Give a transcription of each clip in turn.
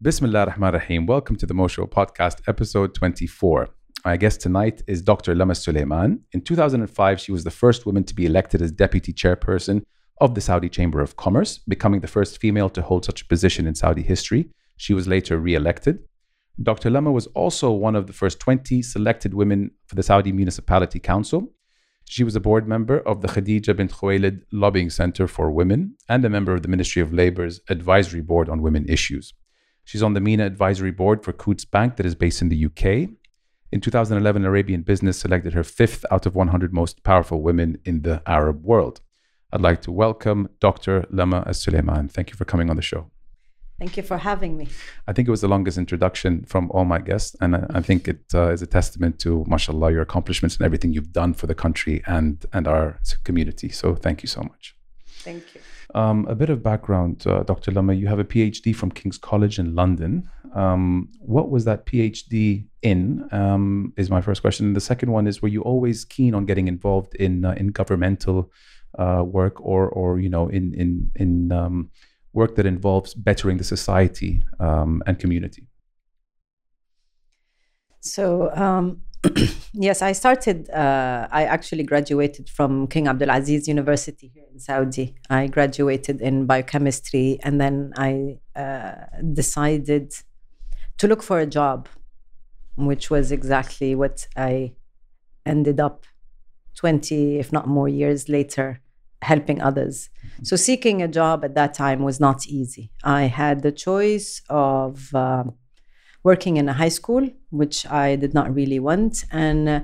Bismillah ar-Rahman ar-Rahim. Welcome to the Mo Show podcast, episode 24. My guest tonight is Dr. Lama Sulaiman. In 2005, she was the first woman to be elected as deputy chairperson of the Saudi Chamber of Commerce, becoming the first female to hold such a position in Saudi history. She was later re elected. Dr. Lama was also one of the first 20 selected women for the Saudi Municipality Council. She was a board member of the Khadija bint Khuwailid Lobbying Center for Women and a member of the Ministry of Labor's Advisory Board on Women Issues. She's on the MENA Advisory Board for Coutts Bank, that is based in the UK. In 2011, Arabian Business selected her fifth out of 100 most powerful women in the Arab world. I'd like to welcome Dr. Lama As Sulaiman. Thank you for coming on the show. Thank you for having me. I think it was the longest introduction from all my guests, and I, I think it uh, is a testament to, mashallah, your accomplishments and everything you've done for the country and and our community. So thank you so much. Thank you. Um, a bit of background, uh, Dr. Lama. You have a PhD from King's College in London. Um, what was that PhD in? Um, is my first question. And the second one is: Were you always keen on getting involved in uh, in governmental uh, work, or or you know, in in in um, work that involves bettering the society um, and community? So um, yes, I started. Uh, I actually graduated from King Abdulaziz University here in Saudi. I graduated in biochemistry, and then I uh, decided to look for a job, which was exactly what I ended up twenty, if not more, years later, helping others. So seeking a job at that time was not easy. I had the choice of. Uh, working in a high school, which I did not really want. And uh,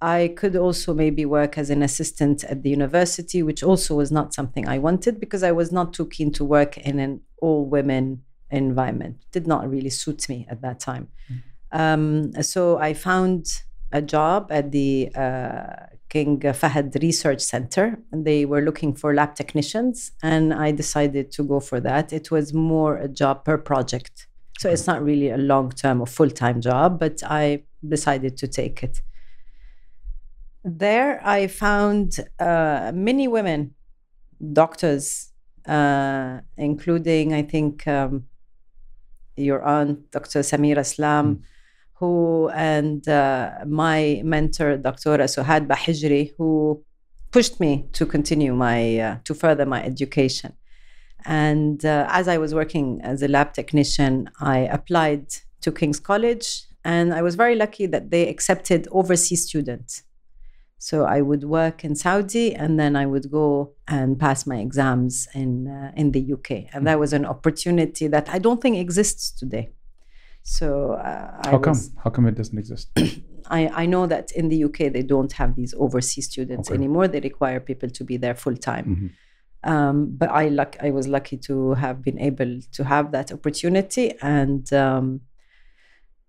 I could also maybe work as an assistant at the university, which also was not something I wanted because I was not too keen to work in an all women environment. Did not really suit me at that time. Mm. Um, so I found a job at the uh, King Fahd Research Center. And they were looking for lab technicians, and I decided to go for that. It was more a job per project. So it's not really a long term or full time job, but I decided to take it. There, I found uh, many women, doctors, uh, including, I think, um, your aunt, Dr. Samira Islam, mm. who, and uh, my mentor, Dr. Suhad Bahijri, who pushed me to continue my, uh, to further my education. And uh, as I was working as a lab technician, I applied to King's College, and I was very lucky that they accepted overseas students. So I would work in Saudi, and then I would go and pass my exams in uh, in the UK, and that was an opportunity that I don't think exists today. So uh, how come? Was, how come it doesn't exist? I, I know that in the UK they don't have these overseas students okay. anymore. They require people to be there full time. Mm-hmm. Um, but I luck I was lucky to have been able to have that opportunity, and um,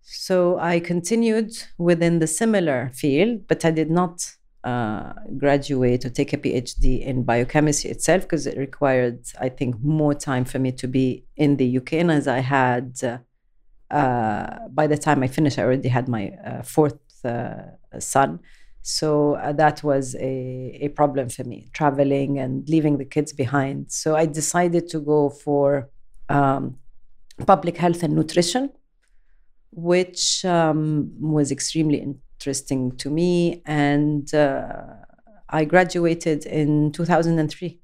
so I continued within the similar field, but I did not uh, graduate or take a PhD in biochemistry itself because it required, I think, more time for me to be in the UK. And as I had, uh, uh, by the time I finished, I already had my uh, fourth uh, son. So uh, that was a, a problem for me, traveling and leaving the kids behind. So I decided to go for um, public health and nutrition, which um, was extremely interesting to me. And uh, I graduated in 2003.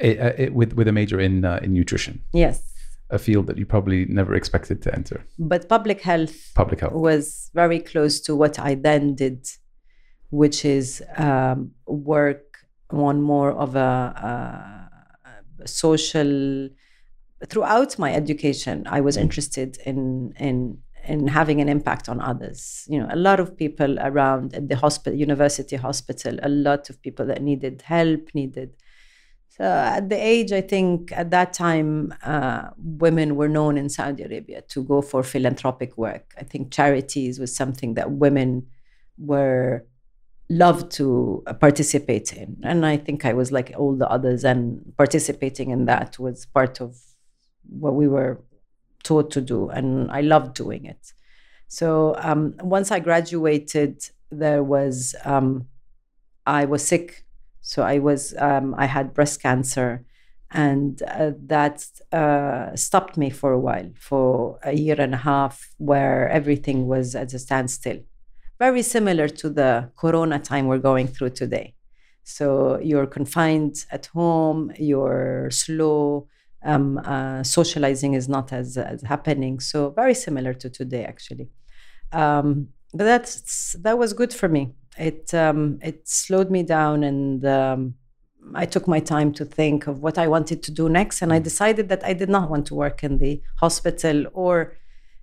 It, uh, it, with, with a major in, uh, in nutrition? Yes a field that you probably never expected to enter. But public health, public health was very close to what I then did, which is um, work on more of a, a, social. Throughout my education, I was interested in in in having an impact on others. You know, a lot of people around at the hospital, university hospital, a lot of people that needed help, needed so at the age, I think at that time, uh, women were known in Saudi Arabia to go for philanthropic work. I think charities was something that women were loved to participate in, and I think I was like all the others, and participating in that was part of what we were taught to do, and I loved doing it. So um, once I graduated, there was um, I was sick so I was, um, I had breast cancer and uh, that uh, stopped me for a while, for a year and a half, where everything was at a standstill. Very similar to the Corona time we're going through today. So you're confined at home, you're slow, um, uh, socializing is not as, as happening. So very similar to today, actually. Um, but that's that was good for me. It um, it slowed me down, and um, I took my time to think of what I wanted to do next. And I decided that I did not want to work in the hospital or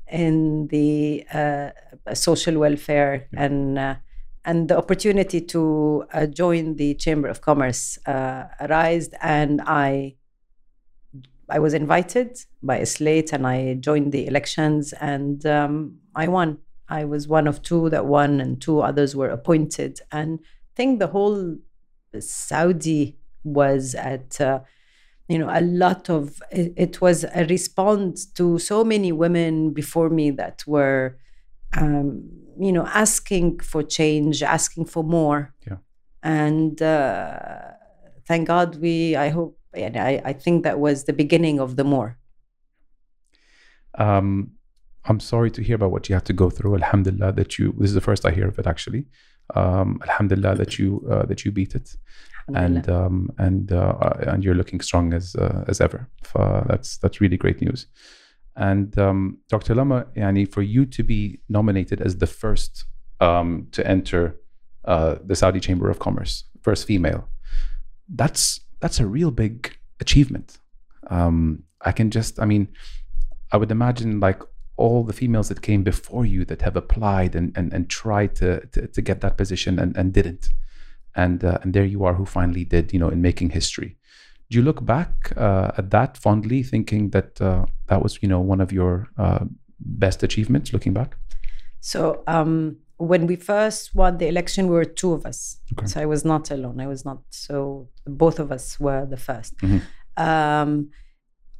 in the uh, social welfare and. Uh, and the opportunity to uh, join the Chamber of Commerce uh, arose, and I I was invited by a slate, and I joined the elections, and um, I won. I was one of two that won, and two others were appointed. And I think the whole Saudi was at. Uh, you know, a lot of it, it, was a response to so many women before me that were um, you know, asking for change, asking for more. Yeah. And uh, thank God we, I hope, and I, I think that was the beginning of the more. Um, I'm sorry to hear about what you have to go through. Alhamdulillah that you. This is the first I hear of it actually. Um, Alhamdulillah that you uh, that you beat it, and um, and uh, and you're looking strong as uh, as ever. Uh, that's that's really great news. And um, Dr. Lama, yani, for you to be nominated as the first um, to enter uh, the Saudi Chamber of Commerce, first female, that's that's a real big achievement. Um, I can just, I mean, I would imagine like all the females that came before you that have applied and and, and tried to, to, to get that position and, and didn't, and uh, and there you are who finally did, you know, in making history do you look back uh, at that fondly, thinking that uh, that was, you know, one of your uh, best achievements? Looking back. So um, when we first won the election, we were two of us. Okay. So I was not alone. I was not. So both of us were the 1st mm-hmm. um,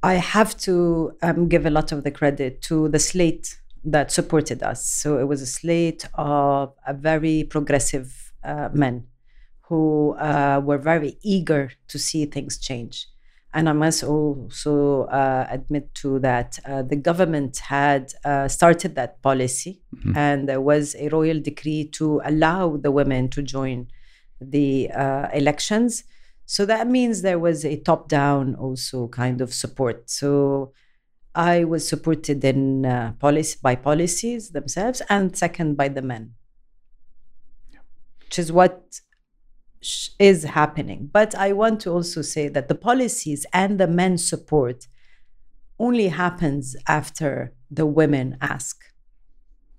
I have to um, give a lot of the credit to the slate that supported us. So it was a slate of a very progressive uh, men who uh, were very eager to see things change. And I must also uh, admit to that uh, the government had uh, started that policy, mm-hmm. and there was a royal decree to allow the women to join the uh, elections. So that means there was a top-down also kind of support. So I was supported in uh, policy by policies themselves, and second by the men, which is what is happening. But I want to also say that the policies and the men's support only happens after the women ask.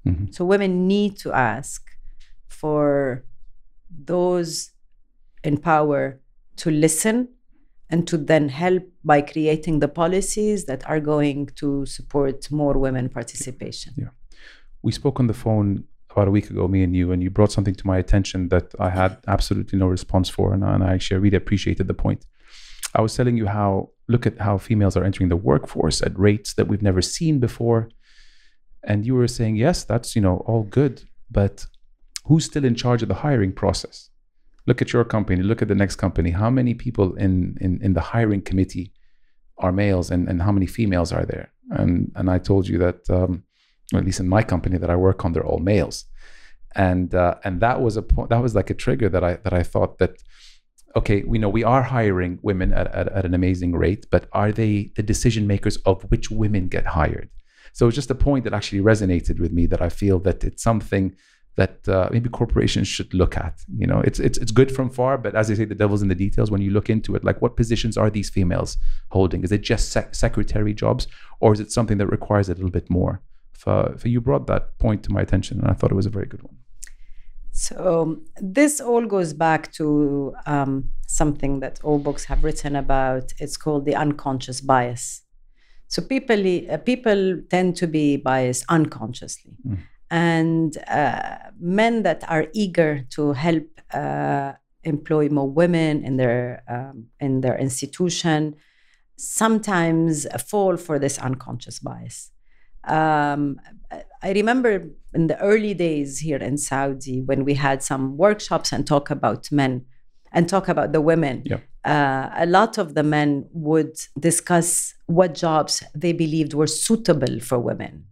Mm-hmm. So women need to ask for those in power to listen and to then help by creating the policies that are going to support more women participation. Yeah. We spoke on the phone about a week ago, me and you, and you brought something to my attention that I had absolutely no response for, and, and I actually really appreciated the point. I was telling you how look at how females are entering the workforce at rates that we've never seen before, and you were saying yes, that's you know all good, but who's still in charge of the hiring process? Look at your company. Look at the next company. How many people in in, in the hiring committee are males, and, and how many females are there? And and I told you that. Um, at least in my company that I work on, they're all males, and uh, and that was a point that was like a trigger that I that I thought that okay, we know we are hiring women at, at, at an amazing rate, but are they the decision makers of which women get hired? So it's just a point that actually resonated with me that I feel that it's something that uh, maybe corporations should look at. You know, it's it's it's good from far, but as I say, the devil's in the details. When you look into it, like what positions are these females holding? Is it just sec- secretary jobs, or is it something that requires a little bit more? For, for you brought that point to my attention, and I thought it was a very good one. So this all goes back to um, something that all books have written about. It's called the unconscious bias. So people uh, people tend to be biased unconsciously, mm. And uh, men that are eager to help uh, employ more women in their um, in their institution sometimes fall for this unconscious bias um, I remember in the early days here in Saudi when we had some workshops and talk about men, and talk about the women, Yeah. uh, a lot of the men would discuss what jobs they believed were suitable for women.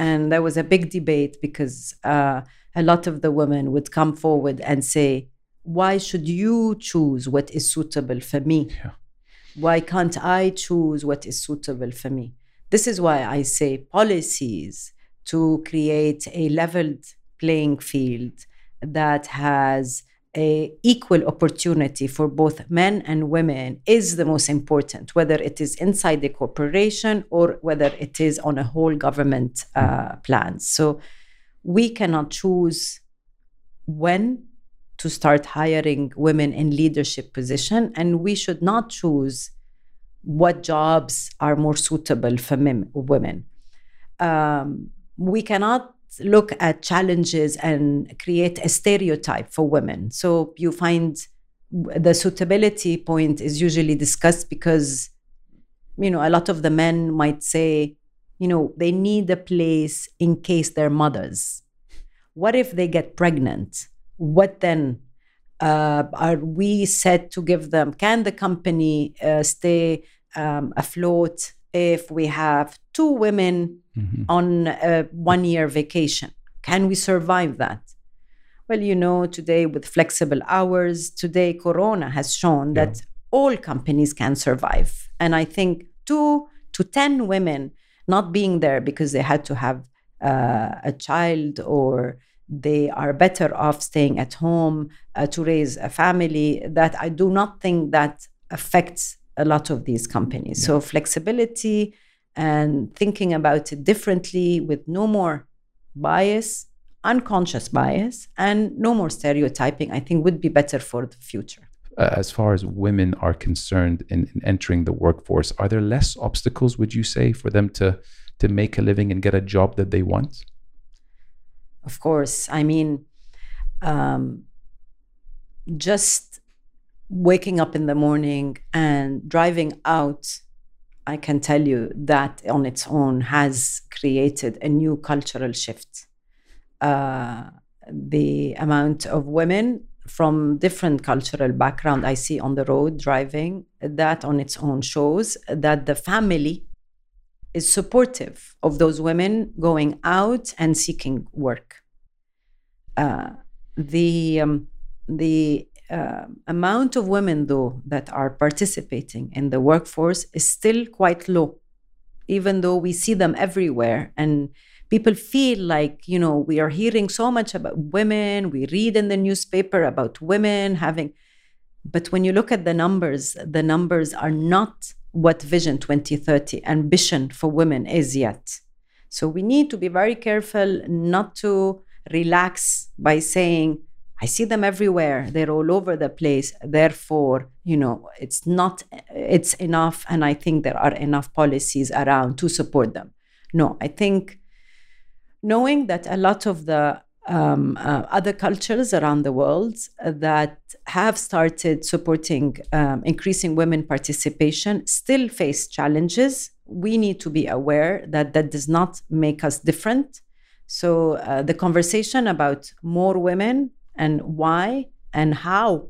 And there was a big debate because uh, a lot of the women would come forward and say, Why should you choose what is suitable for me? Yeah. Why can't I choose what is suitable for me? This is why I say policies to create a leveled playing field that has a equal opportunity for both men and women is the most important whether it is inside the corporation or whether it is on a whole government uh, plan. So we cannot choose when to start hiring women in leadership position and we should not choose what jobs are more suitable for women. Um, we cannot look at challenges and create a stereotype for women. So you find the suitability point is usually discussed because, you know, a lot of the men might say, you know, they need a place in case they're mothers. What if they get pregnant? What then? Uh, are we set to give them? Can the company uh, stay um, afloat if we have two women Mhm. on a one year vacation. Can we survive that? Well, you know, today with flexible hours, today Corona has shown Yeah. that all companies can survive. And I think two to 10 women not being there because they had to have uh, a child or they are better off staying at home uh, to raise a family, that I do not think that affects a lot of these companies. So flexibility and thinking about it differently with no more bias, unconscious bias, and no more stereotyping, I think would be better for the future. Uh, as far as women are concerned in, in entering the workforce, are there less obstacles, would you say, for them to to make a living and get a job that they want? Of course, I mean, um, just waking up in the morning and driving out, I can tell you that on its own has created a new cultural shift. Uh, the amount of women from different cultural background I see on the road driving, that on its own shows that the family is supportive of those women going out and seeking work. Uh, the um, the uh, amount of women, though, that are participating in the workforce is still quite low, even though we see them everywhere. And people feel like, you know, we are hearing so much about women, we read in the newspaper about women having. But when you look at the numbers, the numbers are not what Vision 2030 ambition for women is yet. So we need to be very careful not to relax by saying, I see them everywhere. They're all over the place. Therefore, you know, it's not, it's enough. And I think there are enough policies around to support them. No, I think knowing that a lot of the um, uh, other cultures around the world that have started supporting um, increasing women participation still face challenges. We need to be aware that that does not make us different. So uh, the conversation about more women and why and how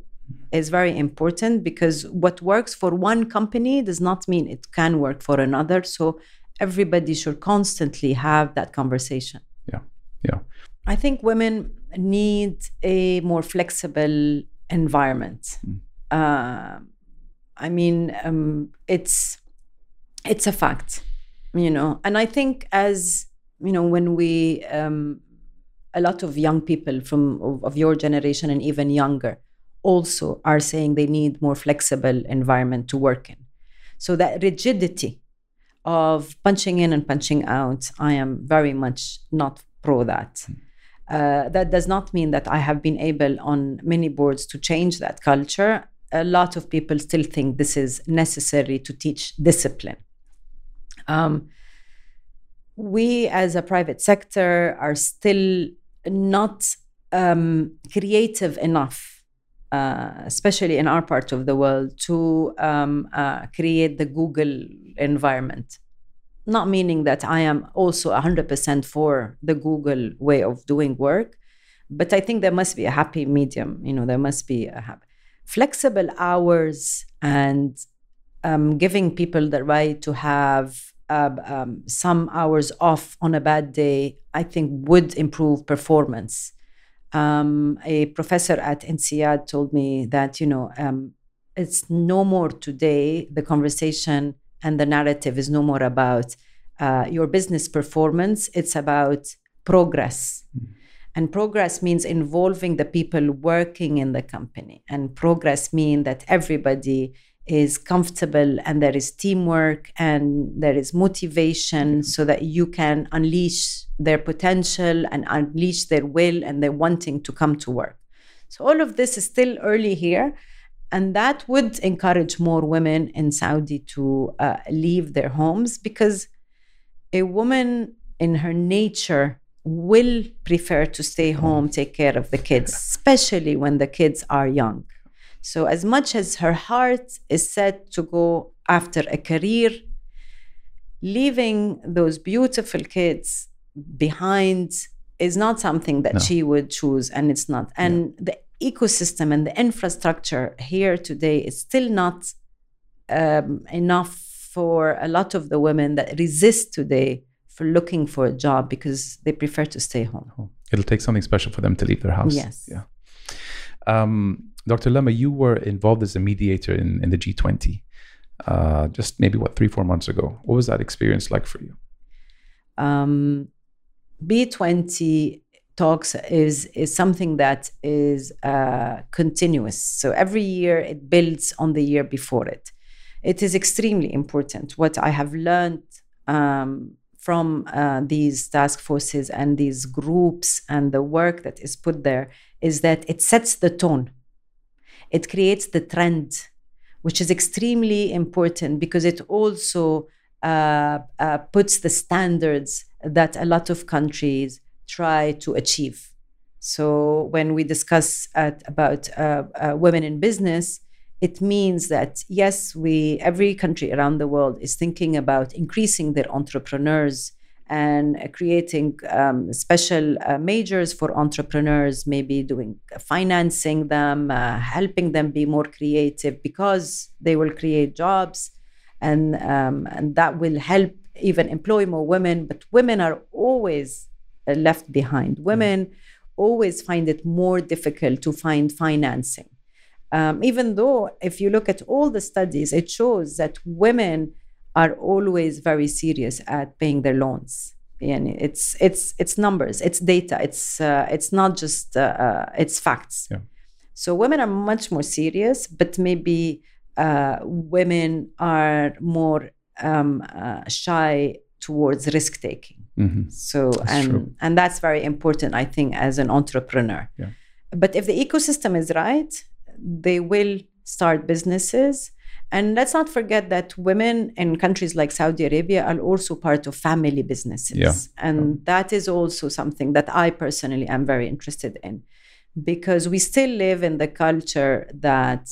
is very important because what works for one company does not mean it can work for another. So everybody should constantly have that conversation. Yeah, yeah. I think women need a more flexible environment. Uh, I mean, um, it's it's a fact, you know. And I think as you know, when we um, a lot of young people from of, of your generation and even younger also are saying they need more flexible environment to work in. So that rigidity of punching in and punching out, I am very much not pro that. Uh, that does not mean that I have been able on many boards to change that culture. A lot of people still think this is necessary to teach discipline. Um, we, as a private sector, are still not um, creative enough, uh, especially in our part of the world, to um, uh, create the Google environment not meaning that I am also 100% for the Google way of doing work, but I think there must be a happy medium. You know, there must be a happy. flexible hours and um, giving people the right to have uh, um, some hours off on a bad day, I think would improve performance. Um, a professor at INSEAD told me that, you know, um, it's no more today, the conversation and the narrative is no more about uh, your business performance, it's about progress. Mm. And progress means involving the people working in the company. And progress means that everybody is comfortable and there is teamwork and there is motivation so that you can unleash their potential and unleash their will and their wanting to come to work. So all of this is still early here. And that would encourage more women in Saudi to uh, leave their homes because a woman in her nature will prefer to stay home, take care of the kids, especially when the kids are young. So, as much as her heart is set to go after a career, leaving those beautiful kids behind is not something that no. she would choose, and it's not. And yeah. the ecosystem and the infrastructure here today is still not um, enough for a lot of the women that resist today for looking for a job because they prefer to stay home. It'll take something special for them to leave their house. Yes. Yeah. Um, Dr. Lama, you were involved as a mediator in, in the G20 uh, just maybe what, three, four months ago. What was that experience like for you? Um, B20 talks is, is something that is uh, continuous. So every year it builds on the year before it. It is extremely important. What I have learned um, from uh, these task forces and these groups and the work that is put there is that it sets the tone it creates the trend, which is extremely important because it also uh, uh, puts the standards that a lot of countries try to achieve. So when we discuss at, about uh, uh women in business, it means that yes, we every country around the world is thinking about increasing their entrepreneurs and creating um, special uh, majors for entrepreneurs, maybe doing uh, financing them, uh, helping them be more creative because they will create jobs, and um, and that will help even employ more women. But women are always uh, left behind. Mm. Women mm. always find it more difficult to find financing. Um, even though, if you look at all the studies, it shows that women are always very serious at paying their loans and it's it's it's numbers it's data it's uh, it's not just uh, uh, it's facts yeah. so women are much more serious but maybe uh, women are more um, uh, shy towards risk taking mm-hmm. so that's and true. and that's very important i think as an entrepreneur yeah. but if the ecosystem is right they will start businesses and let's not forget that women in countries like Saudi Arabia are also part of family businesses. Yeah. And that is also something that I personally am very interested in because we still live in the culture that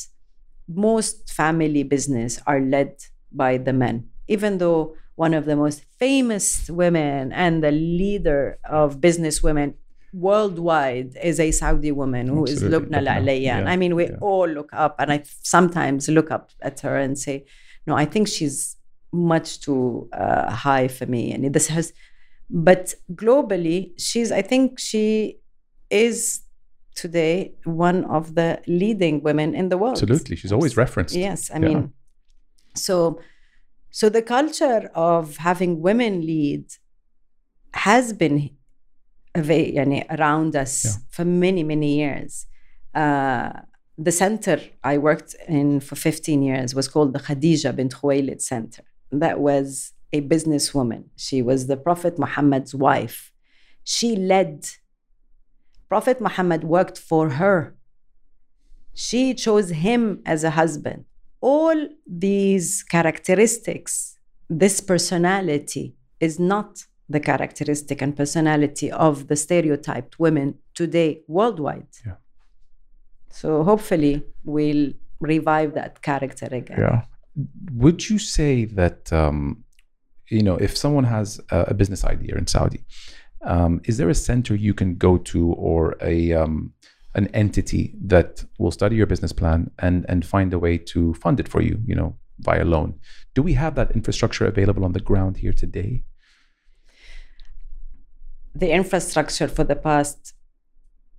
most family business are led by the men, even though one of the most famous women and the leader of business women worldwide is a Saudi woman who Absolutely. is Lubna Yeah. I mean, we yeah. all look up, and I sometimes look up at her and say, no, I think she's much too uh, high for me. And this has, but globally, she's, I think she is today one of the leading women in the world. Absolutely. She's always referenced. Yes. I yeah. mean, so, so the culture of having women lead has been yani, around us yeah. for many, many years. Uh, the center I worked in for 15 years was called the Khadija bint Khuwailid Center. That was a businesswoman. She was the Prophet Muhammad's wife. She led. Prophet Muhammad worked for her. She chose him as a husband. All these characteristics, this personality, is not the characteristic and personality of the stereotyped women today worldwide. Yeah. So hopefully we'll revive that character again. Yeah. Would you say that um, you know if someone has a, a business idea in Saudi, um, is there a center you can go to or a um, an entity that will study your business plan and and find a way to fund it for you, you know, via loan. Do we have that infrastructure available on the ground here today? The infrastructure for the past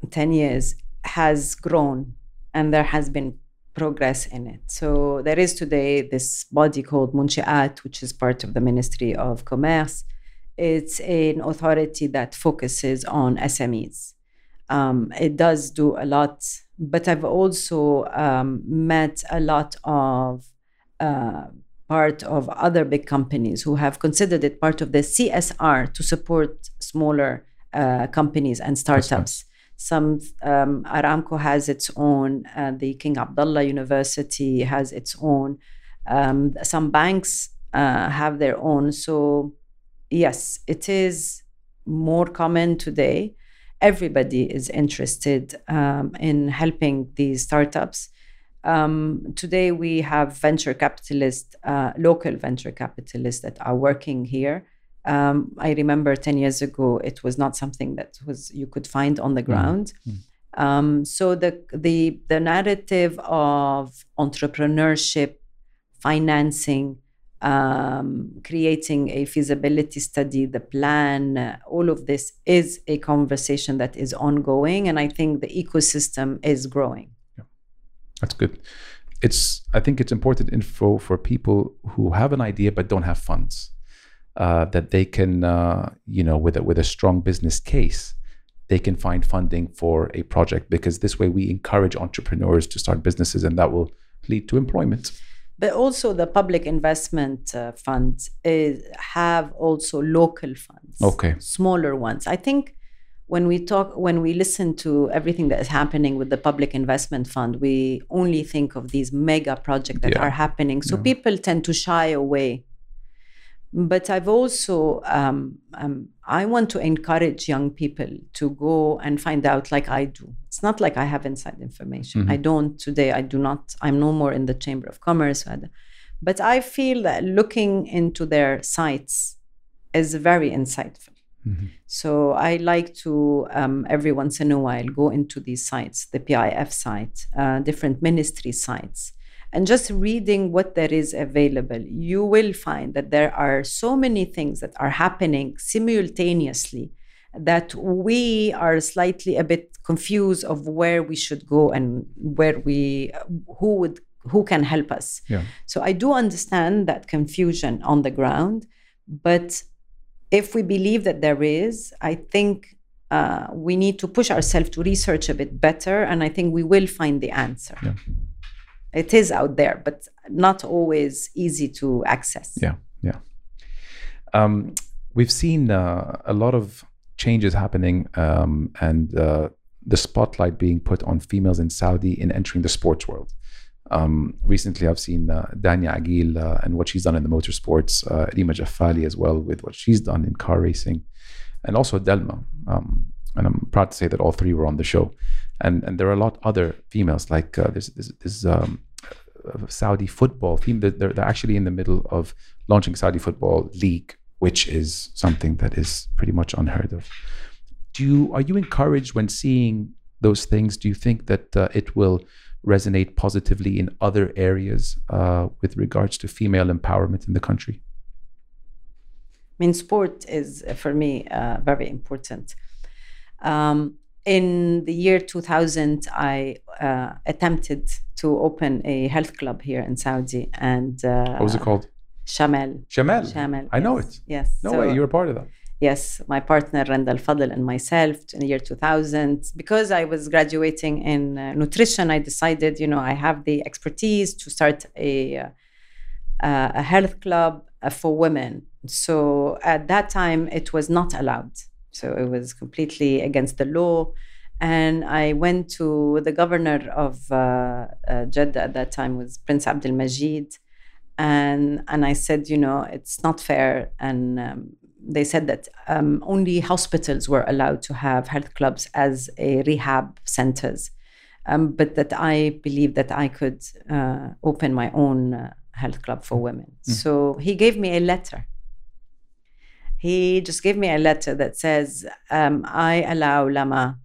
10 years has grown and there has been progress in it. So there is today this body called Monsha'at, which is part of the Ministry of Commerce. It's an authority that focuses on SMEs. Um, it does do a lot, but I've also um, met a lot of uh, part of other big companies who have considered it part of the CSR to support smaller uh, companies and startups. Some um, Aramco has its own. Uh, the King Abdullah University has its own. Um, some banks uh, have their own. So yes, it is more common today. Everybody is interested um, in helping these startups. Um, today, we have venture capitalists, uh, local venture capitalists that are working here um, I remember 10 years ago, it was not something that was you could find on the mm-hmm. ground. Mm-hmm. Um, so the, the, the narrative of entrepreneurship, financing, um, creating a feasibility study, the plan, uh, all of this is a conversation that is ongoing. And I think the ecosystem is growing. That's good. It's, I think it's important info for people who have an idea but don't have funds uh, that they can, uh, you know, with a, with a strong business case, they can find funding for a project because this way we encourage entrepreneurs to start businesses and that will lead to employment. But also the public investment uh, funds is, have also local funds, okay, smaller ones. I think when we talk when we listen to everything that is happening with the public investment fund we only think of these mega projects that yeah. are happening so yeah. people tend to shy away but I've also um, um, I want to encourage young people to go and find out like I do. It's not like I have inside information. Mm-hmm. I don't today. I do not. I'm no more in the Chamber of Commerce, but I feel that looking into their sites is very insightful. Mm-hmm. So I like to um, every once in a while go into these sites, the PIF site, uh, different ministry sites and just reading what there is available, you will find that there are so many things that are happening simultaneously that we are slightly a bit confused of where we should go and where we who would who can help us. Yeah. So I do understand that confusion on the ground, but if we believe that there is, I think uh, we need to push ourselves to research a bit better, and I think we will find the answer. Yeah it is out there, but not always easy to access. Yeah, yeah. Um, we've seen uh, a lot of changes happening um, and uh, the spotlight being put on females in Saudi in entering the sports world. Um, recently, I've seen uh, Dania Akeel uh, and what she's done in the motorsports, uh, Reema Juffali as well with what she's done in car racing, and also Dalma. Um, and I'm proud to say that all three were on the show and and there are a lot other females like uh, there's this, this um, uh, Saudi football team. They're, they're actually in the middle of launching Saudi football league, which is something that is pretty much unheard of. Do you are you encouraged when seeing those things? Do you think that uh, it will resonate positively in other areas uh, with regards to female empowerment in the country? I mean, sport is for me uh, very important. Um, in the year 2000, I uh, attempted to open a health club here in Saudi. And uh, what was it called? Shamel. Shamel. Shamel. I yes. know it. Yes. No so, way. You were part of that. Yes, my partner Randa Al-Fadl and myself in the year 2000. Because I was graduating in uh, nutrition, I decided, you know, I have the expertise to start a uh, a health club uh, for women. So at that time, it was not allowed so it was completely against the law. And I went to the governor of uh, uh, Jeddah at that time was Prince Abdul Majid, and and I said, you know, it's not fair. And um, they said that um, only hospitals were allowed to have health clubs as a rehab centers, um, but that I believe that I could uh, open my own uh, health club for women. Mm. So he gave me a letter he just gave me a letter that says, um, I allow Lama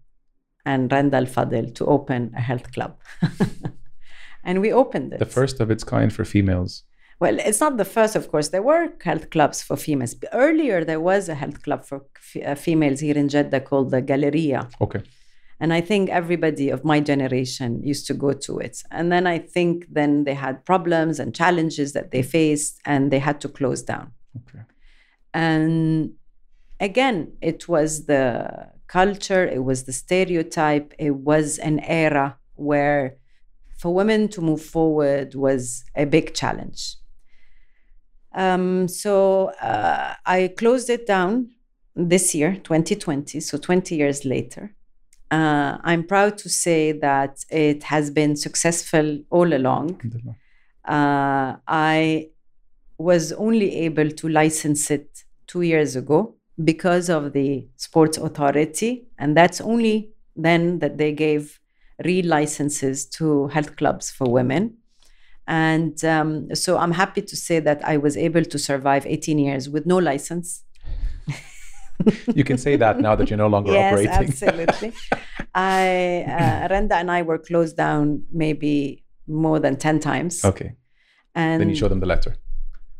and Randa Al Fadl to open a health club. and we opened it. The first of its kind for females. Well, it's not the first, of course. There were health clubs for females. Earlier, there was a health club for f- uh, females here in Jeddah called the Galleria. Okay. And I think everybody of my generation used to go to it. And then I think then they had problems and challenges that they faced and they had to close down. Okay. And again, it was the culture, it was the stereotype, it was an era where for women to move forward was a big challenge. Um, so uh, I closed it down this year, 2020, so 20 years later. Uh, I'm proud to say that it has been successful all along. Uh, I was only able to license it two years ago because of the sports authority, and that's only then that they gave re licenses to health clubs for women. And um, so I'm happy to say that I was able to survive 18 years with no license. You can say that now that you're no longer yes, operating. absolutely. I uh, Randa and I were closed down maybe more than 10 times. Okay. And Then you show them the letter.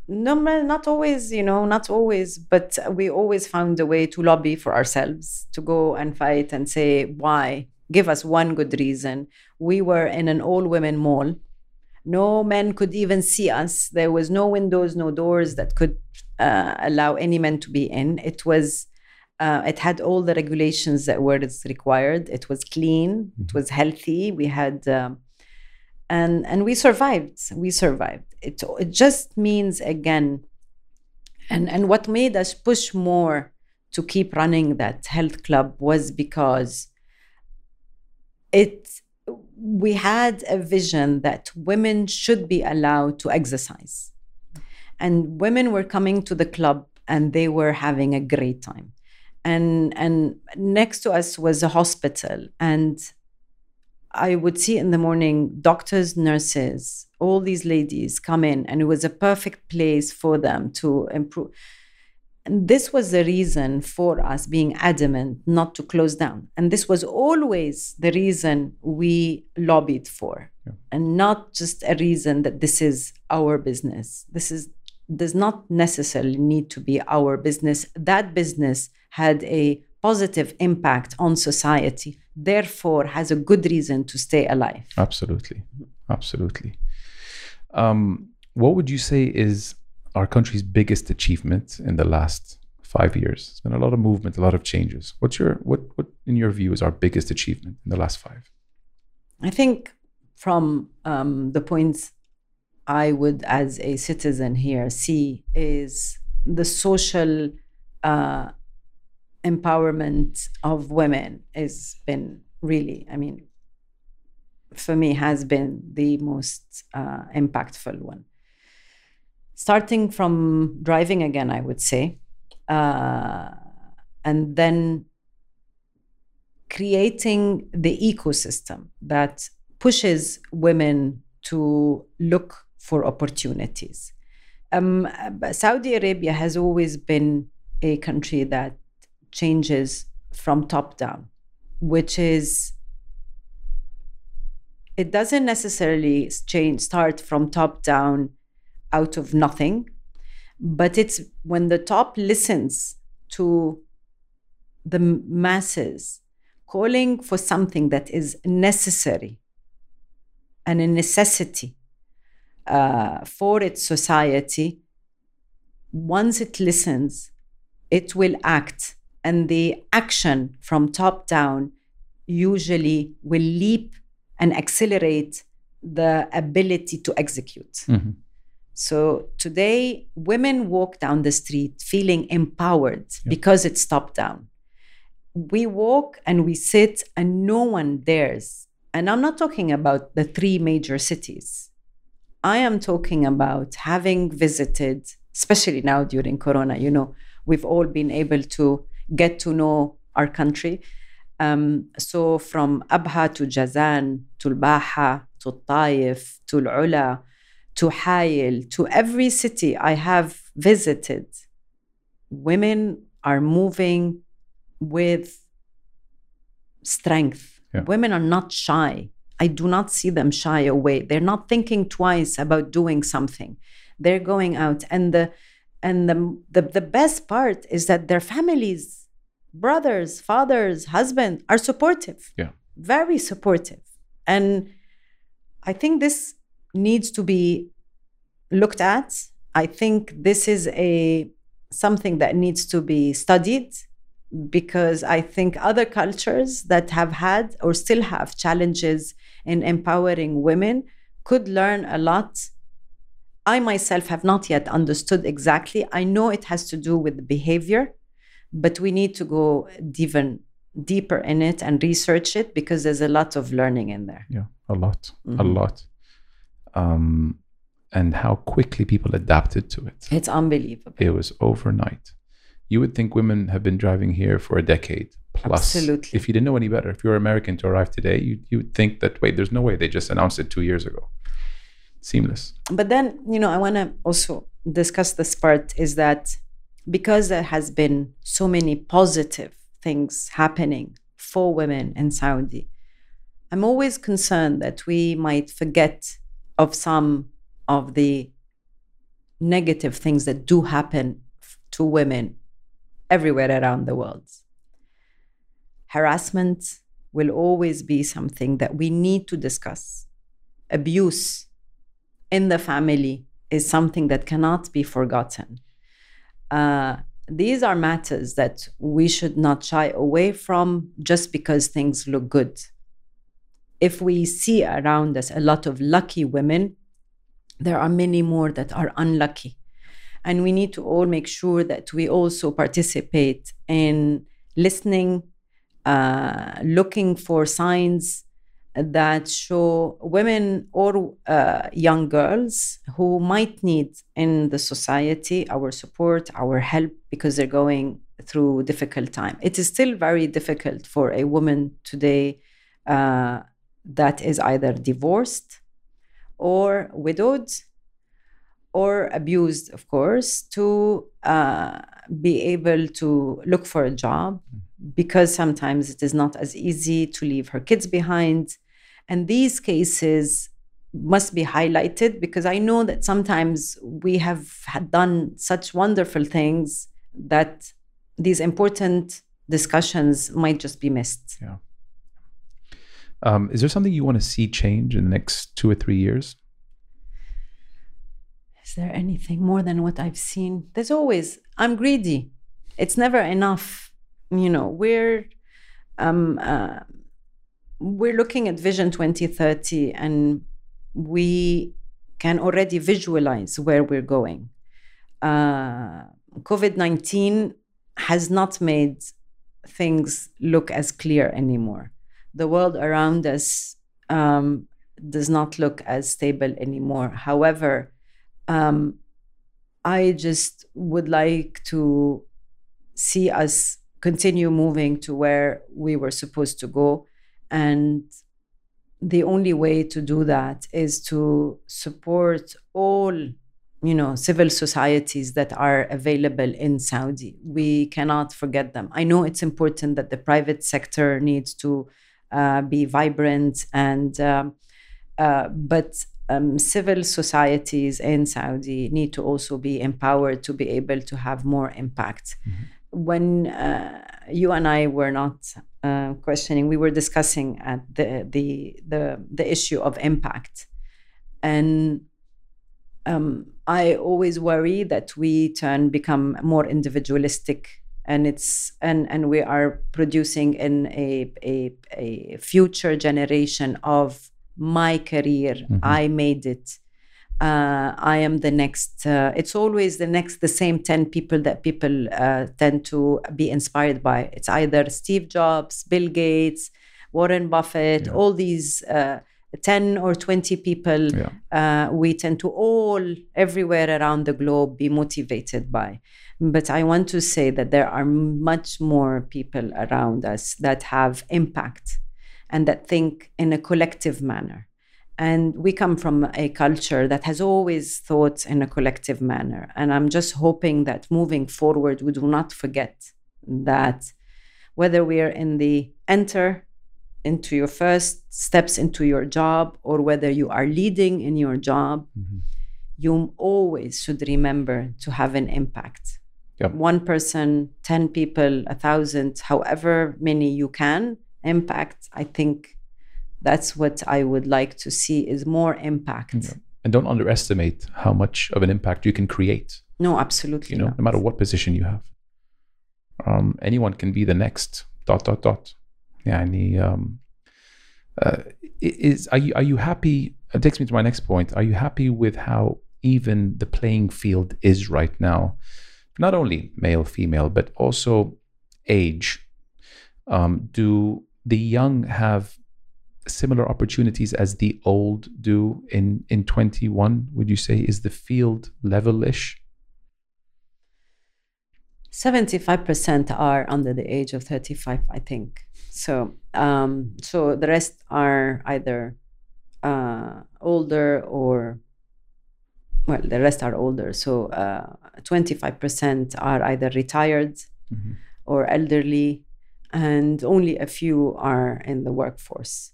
No, not always, you know, not always, but we always found a way to lobby for ourselves, to go and fight and say, why? Give us one good reason. We were in an all women mall. No men could even see us. There was no windows, no doors that could uh, allow any men to be in. It was, uh, it had all the regulations that were required. It was clean, it was healthy. We had, um, and and we survived we survived it it just means again and and what made us push more to keep running that health club was because it we had a vision that women should be allowed to exercise. And women were coming to the club and they were having a great time. And and next to us was a hospital. And I would see in the morning doctors, nurses, all these ladies come in, and it was a perfect place for them to improve. And this was the reason for us being adamant not to close down. And this was always the reason we lobbied for, Yeah. and not just a reason that this is our business. This is does not necessarily need to be our business. That business had a positive impact on society, therefore has a good reason to stay alive. Absolutely. Absolutely. Um, what would you say is our country's biggest achievement in the last five years? There's been a lot of movement, a lot of changes. What's your what what in your view is our biggest achievement in the last five? I think from um, the points I would, as a citizen here, see is the social uh, empowerment of women has been really, I mean, for me, has been the most uh, impactful one. Starting from driving again, I would say, uh, and then creating the ecosystem that pushes women to look for opportunities. Um, Saudi Arabia has always been a country that changes from top down, which is it doesn't necessarily change start from top down out of nothing, but it's when the top listens to the masses calling for something that is necessary and a necessity uh, for its society, once it listens, it will act. And the action from top down usually will leap and accelerate the ability to execute. Mhm. So today, women walk down the street feeling empowered because it's top down. We walk and we sit, and no one dares. And I'm not talking about the three major cities. I am talking about having visited, especially now during Corona, you know, we've all been able to get to know our country. Um, so from Abha to Jazan to Al-Baha to Taif to Al-Ula to Hail, to every city I have visited, women are moving with strength Yeah. Women are not shy. I do not see them shy away. They're not thinking twice about doing something. They're going out. And the and the the, the best part is that their families, brothers, fathers, husband are supportive. Yeah. Very supportive. And I think this needs to be looked at. I think this is a something that needs to be studied because I think other cultures that have had or still have challenges in empowering women could learn a lot. I myself have not yet understood exactly. I know it has to do with behavior, but we need to go even deeper in it and research it because there's a lot of learning in there. Yeah, a lot, a Mhm. lot. Um, and how quickly people adapted to it. It's unbelievable. It was overnight. You would think women have been driving here for a decade plus. Absolutely. If you didn't know any better, if you're American to arrive today, you you would think that wait, there's no way they just announced it two years ago. Seamless. but then you know i want to also discuss this part is that because there has been so many positive things happening for women in saudi i'm always concerned that we might forget of some of the negative things that do happen to women everywhere around the world harassment will always be something that we need to discuss abuse in the family is something that cannot be forgotten. Uh, these are matters that we should not shy away from just because things look good. If we see around us a lot of lucky women, there are many more that are unlucky. And we need to all make sure that we also participate in listening, uh, looking for signs that show women or uh, young girls who might need in the society our support, our help because they're going through difficult time. It is still very difficult for a woman today uh, that is either divorced or widowed or abused, of course, to uh, be able to look for a job because sometimes it is not as easy to leave her kids behind. And these cases must be highlighted because I know that sometimes we have had done such wonderful things that these important discussions might just be missed. Yeah. Um, is there something you want to see change in the next two or three years? Is there anything more than what I've seen? There's always, I'm greedy. It's never enough. You know, we're, um, uh, we're looking at Vision 2030 and we can already visualize where we're going. Uh, COVID 19 has not made things look as clear anymore. The world around us um, does not look as stable anymore. However, um, I just would like to see us continue moving to where we were supposed to go. And the only way to do that is to support all you know civil societies that are available in saudi we cannot forget them i know it's important that the private sector needs to uh, be vibrant and um, uh, but um, civil societies in saudi need to also be empowered to be able to have more impact. When uh, you and i were not uh, questioning we were discussing at the the the, the issue of impact. And um, I always worry that we turn become more individualistic, and it's and and we are producing in a a, a future generation of my career. I made it. Uh, I am the next. Uh, it's always the next, the same ten people that people uh, tend to be inspired by. It's either Steve Jobs, Bill Gates, Warren Buffett, all these. Uh, 10 or 20 people Yeah. uh, we tend to all everywhere around the globe be motivated by but i want to say that there are much more people around us that have impact and that think in a collective manner and we come from a culture that has always thought in a collective manner and i'm just hoping that moving forward we do not forget that whether we are in the enter into your first steps into your job or whether you are leading in your job, Mhm. you always should remember to have an impact. Yep. One person, 10 people, a thousand, however many you can impact. I think that's what I would like to see is more impact. Yeah. And don't underestimate how much of an impact you can create. No, absolutely You know, not. no matter what position you have. Um, anyone can be the next. Dot dot dot. Yeah, any um, uh, is are you are you happy? It takes me to my next point. Are you happy with how even the playing field is right now? Not only male, female, but also age. Um, do the young have similar opportunities as the old do in in 21 would you say? Is the field level-ish? 75% are under the age of 35 i think. So um, so the rest are either uh, older or well the rest are older so uh, 25% are either retired Mhm. or elderly and only a few are in the workforce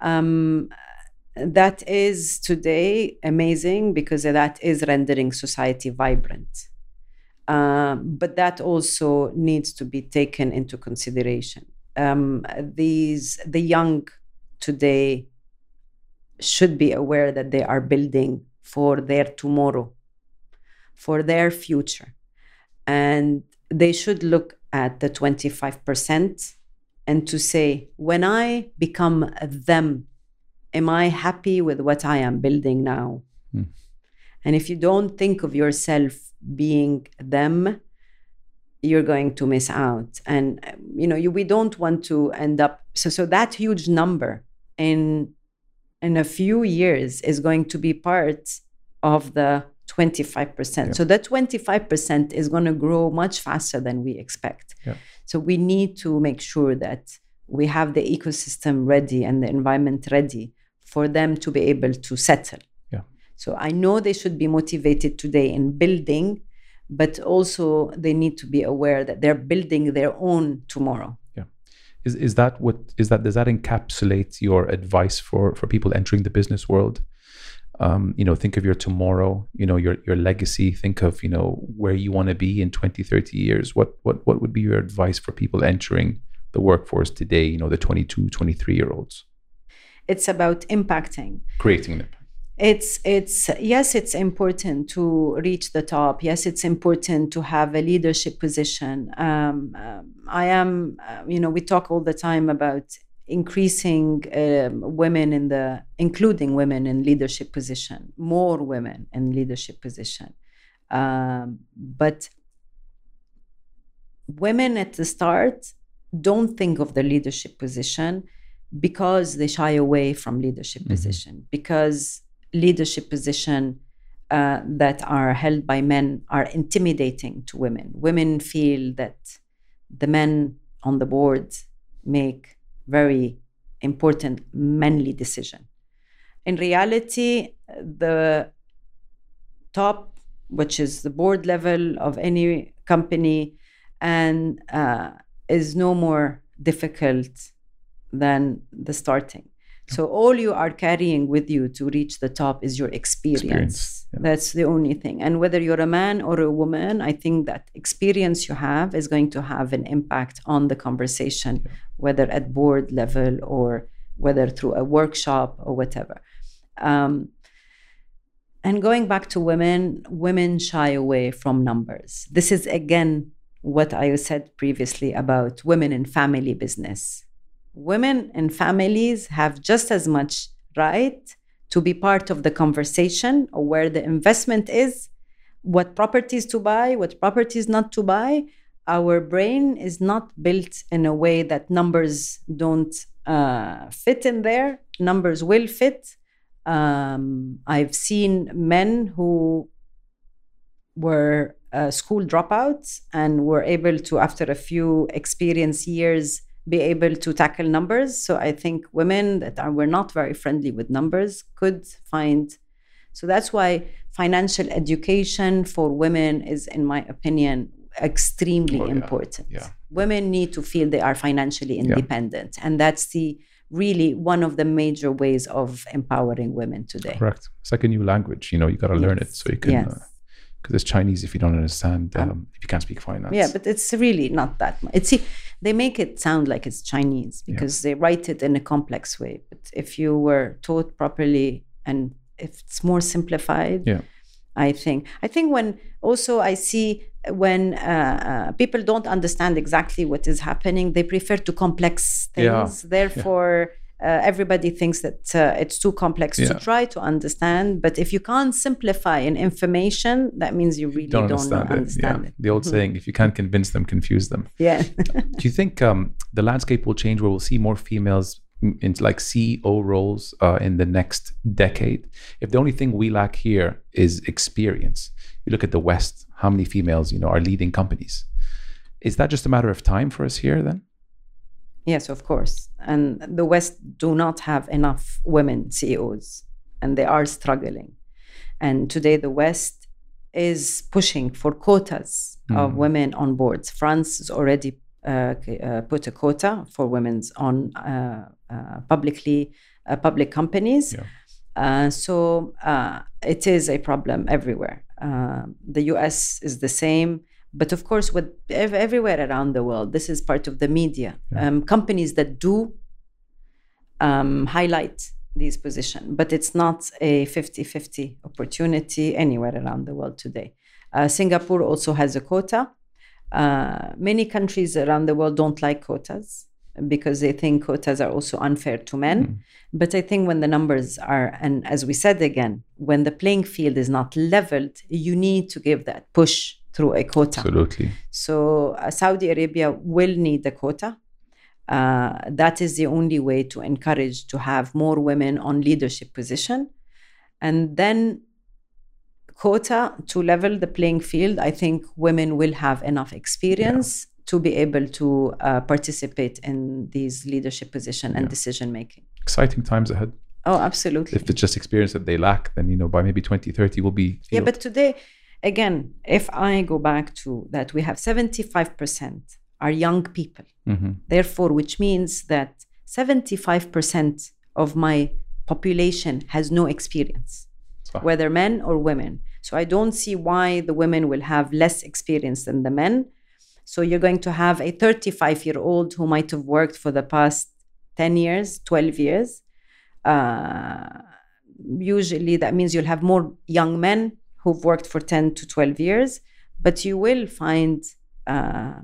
um, that is today amazing because that is rendering society vibrant um, but that also needs to be taken into consideration. Um, these the young today should be aware that they are building for their tomorrow, for their future, and they should look at the twenty five percent and to say, when I become them, am I happy with what I am building now? Hmm. And if you don't think of yourself being them, you're going to miss out. And you know, you, we don't want to end up so so that huge number in in a few years is going to be part of the 25%. Yeah. So that 25% is going to grow much faster than we expect. Yeah. So we need to make sure that we have the ecosystem ready and the environment ready for them to be able to settle. Yeah. So I know they should be motivated today in building, but also they need to be aware that they're building their own tomorrow. Is is that what is that does that encapsulate your advice for for people entering the business world? Um, you know think of your tomorrow you know your your legacy. Think of you know where you want to be in 20 30 years. What what what would be your advice for people entering the workforce today you know the 22 23 year olds It's about impacting. creating an impact it's it's yes it's important to reach the top. Yes it's important to have a leadership position. Um, um, i am uh, you know we talk all the time about increasing um, women in the including women in leadership position more women in leadership position. Um, but women at the start don't think of the leadership position because they shy away from leadership Mhm. position because leadership position uh, that are held by men are intimidating to women women feel that the men on the board make very important manly decision in reality the top which is the board level of any company and uh, is no more difficult than the starting. So all you are carrying with you to reach the top is your experience. Experience, yeah. That's the only thing. And whether you're a man or a woman, I think that experience you have is going to have an impact on the conversation, Yeah. whether at board level or whether through a workshop or whatever. Um, and going back to women, women shy away from numbers. This is again what I said previously about women in family business. Women and families have just as much right to be part of the conversation or where the investment is, what properties to buy, what properties not to buy. Our brain is not built in a way that numbers don't uh, fit in there. Numbers will fit. Um, I've seen men who were uh, school dropouts and were able to, after a few experience years, be able to tackle numbers. So I think women that are were not very friendly with numbers could find. So that's why financial education for women is, in my opinion, extremely Oh, yeah. important. Yeah. Women need to feel they are financially independent, and that's the really one of the major ways of empowering women today. Correct. It's like a new language. You know, you got to learn it so you can. Yes. Uh, Because it's Chinese if you don't understand, um, if you can't speak finance. Yeah, but it's really not that much. It's they make it sound like it's Chinese because they write it in a complex way. But if you were taught properly and if it's more simplified, Yeah. I think. I think when also I see when uh, uh, people don't understand exactly what is happening, they prefer to complex things. Yeah, things. Therefore. Uh, everybody thinks that uh, it's too complex Yeah. to try to understand, but if you can't simplify an information, that means you really don't don't, understand, understand, it. Yeah. it. The old saying, if you can't convince them, confuse them. Yeah. Do you think um, the landscape will change where we'll see more females in like CEO roles uh, in the next decade? If the only thing we lack here is experience, you look at the West, how many females you know are leading companies? Is that just a matter of time for us here then? Yes, of course. And the West do not have enough women CEOs, and they are struggling. And today, the West is pushing for quotas of women on boards. France has already uh, uh, put a quota for women on uh, uh, publicly uh, public companies. Yeah. Uh, so uh, it is a problem everywhere. The US is the same, but of course, with ev- everywhere around the world, this is part of the media. Um, companies that do um, highlight these positions, but it's not a 50 50 opportunity anywhere around the world today. Uh, Singapore also has a quota. Uh, many countries around the world don't like quotas because they think quotas are also unfair to men. But I think when the numbers are, and as we said again, when the playing field is not leveled, you need to give that push through a quota. Absolutely. So uh, Saudi Arabia will need a quota. Uh, that is the only way to encourage to have more women on leadership position, and then quota to level the playing field. I think women will have enough experience to be able to uh, participate in these leadership position and decision making. Exciting times ahead. Oh, absolutely. If it's just experience that they lack, then you know by maybe 2030 we'll be. Yeah, but today, again, if I go back to that, we have 75% are young people. Mhm. Therefore, which means that 75% of my population has no experience, صح. whether men or women. So I don't see why the women will have less experience than the men. So you're going to have a 35 year old who might have worked for the past 10 years, 12 years. Uh, usually that means you'll have more young men who've worked for 10 to 12 years, but you will find uh,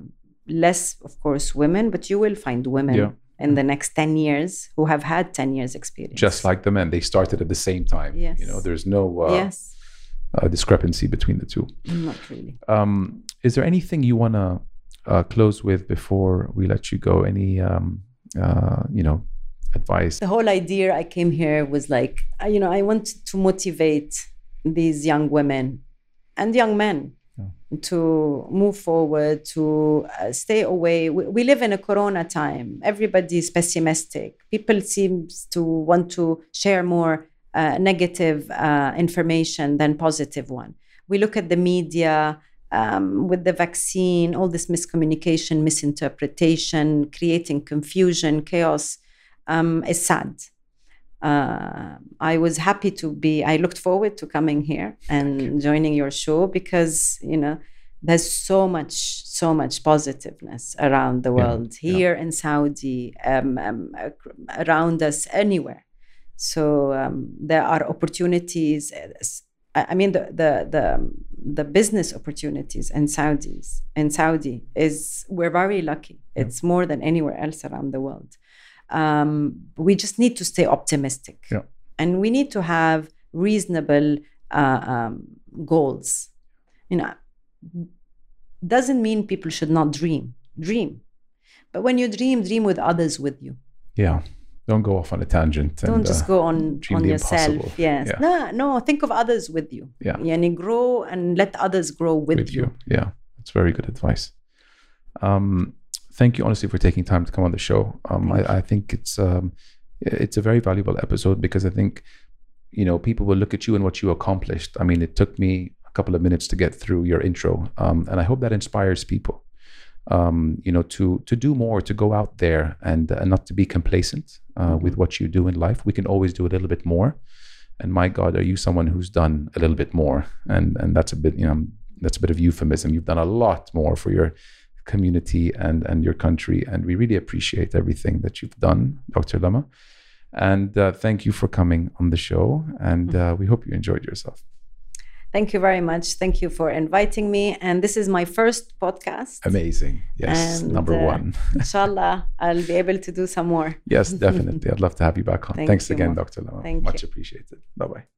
less, of course, women, but you will find women Yeah. in the next 10 years who have had 10 years experience. Just like the men, they started at the same time. Yes. You know, there's no uh, yes, uh, discrepancy between the two. not really. Um, is there anything you want to uh, close with before we let you go? Any, um, uh, you know, advice? The whole idea I came here was like, I- you know, I wanted to motivate these young women and young men to move forward, to uh, stay away. We, we live in a corona time. Everybody is pessimistic. People seem to want to share more uh, negative uh, information than positive one. We look at the media um, with the vaccine, all this miscommunication, misinterpretation, creating confusion, chaos um, is sad. Uh, I was happy to be, I looked forward to coming here and joining your show because, you know, there's so much, so much positiveness around the world yeah. here in Saudi, um, um, around us, anywhere. So um, there are opportunities. I mean, the, the the the business opportunities in Saudis in Saudi is we're very lucky. It's more than anywhere else around the world. Um, we just need to stay optimistic, Yeah. and we need to have reasonable uh, um, goals. You know, doesn't mean people should not dream. Dream, but when you dream, dream with others with you. Yeah. Don't go off on a tangent. Don't and, just uh, go on on yourself. impossible. Yes. Yeah. No, no. Think of others with you. Yeah. Yani grow and let others grow with, with you. you. Yeah, that's very good advice. Um, thank you honestly for taking time to come on the show. Um, I, I think it's um, it's a very valuable episode because I think you know people will look at you and what you accomplished. I mean, it took me a couple of minutes to get through your intro, um, and I hope that inspires people. um, you know, to to do more, to go out there and uh, not to be complacent uh, with what you do in life. We can always do a little bit more. And my God, are you someone who's done a little bit more? And and that's a bit, you know, that's a bit of euphemism. You've done a lot more for your community and and your country, and we really appreciate everything that you've done, Dr. Lama. And uh, thank you for coming on the show. And uh, we hope you enjoyed yourself. Thank you very much. Thank you for inviting me. And this is my first podcast. Amazing. Yes, And, number uh, one. Inshallah, I'll be able to do some more. yes, definitely. I'd love to have you back on. Thank Thanks you, again, Mo. Dr. Lama. Thank Much you. appreciated. Bye bye.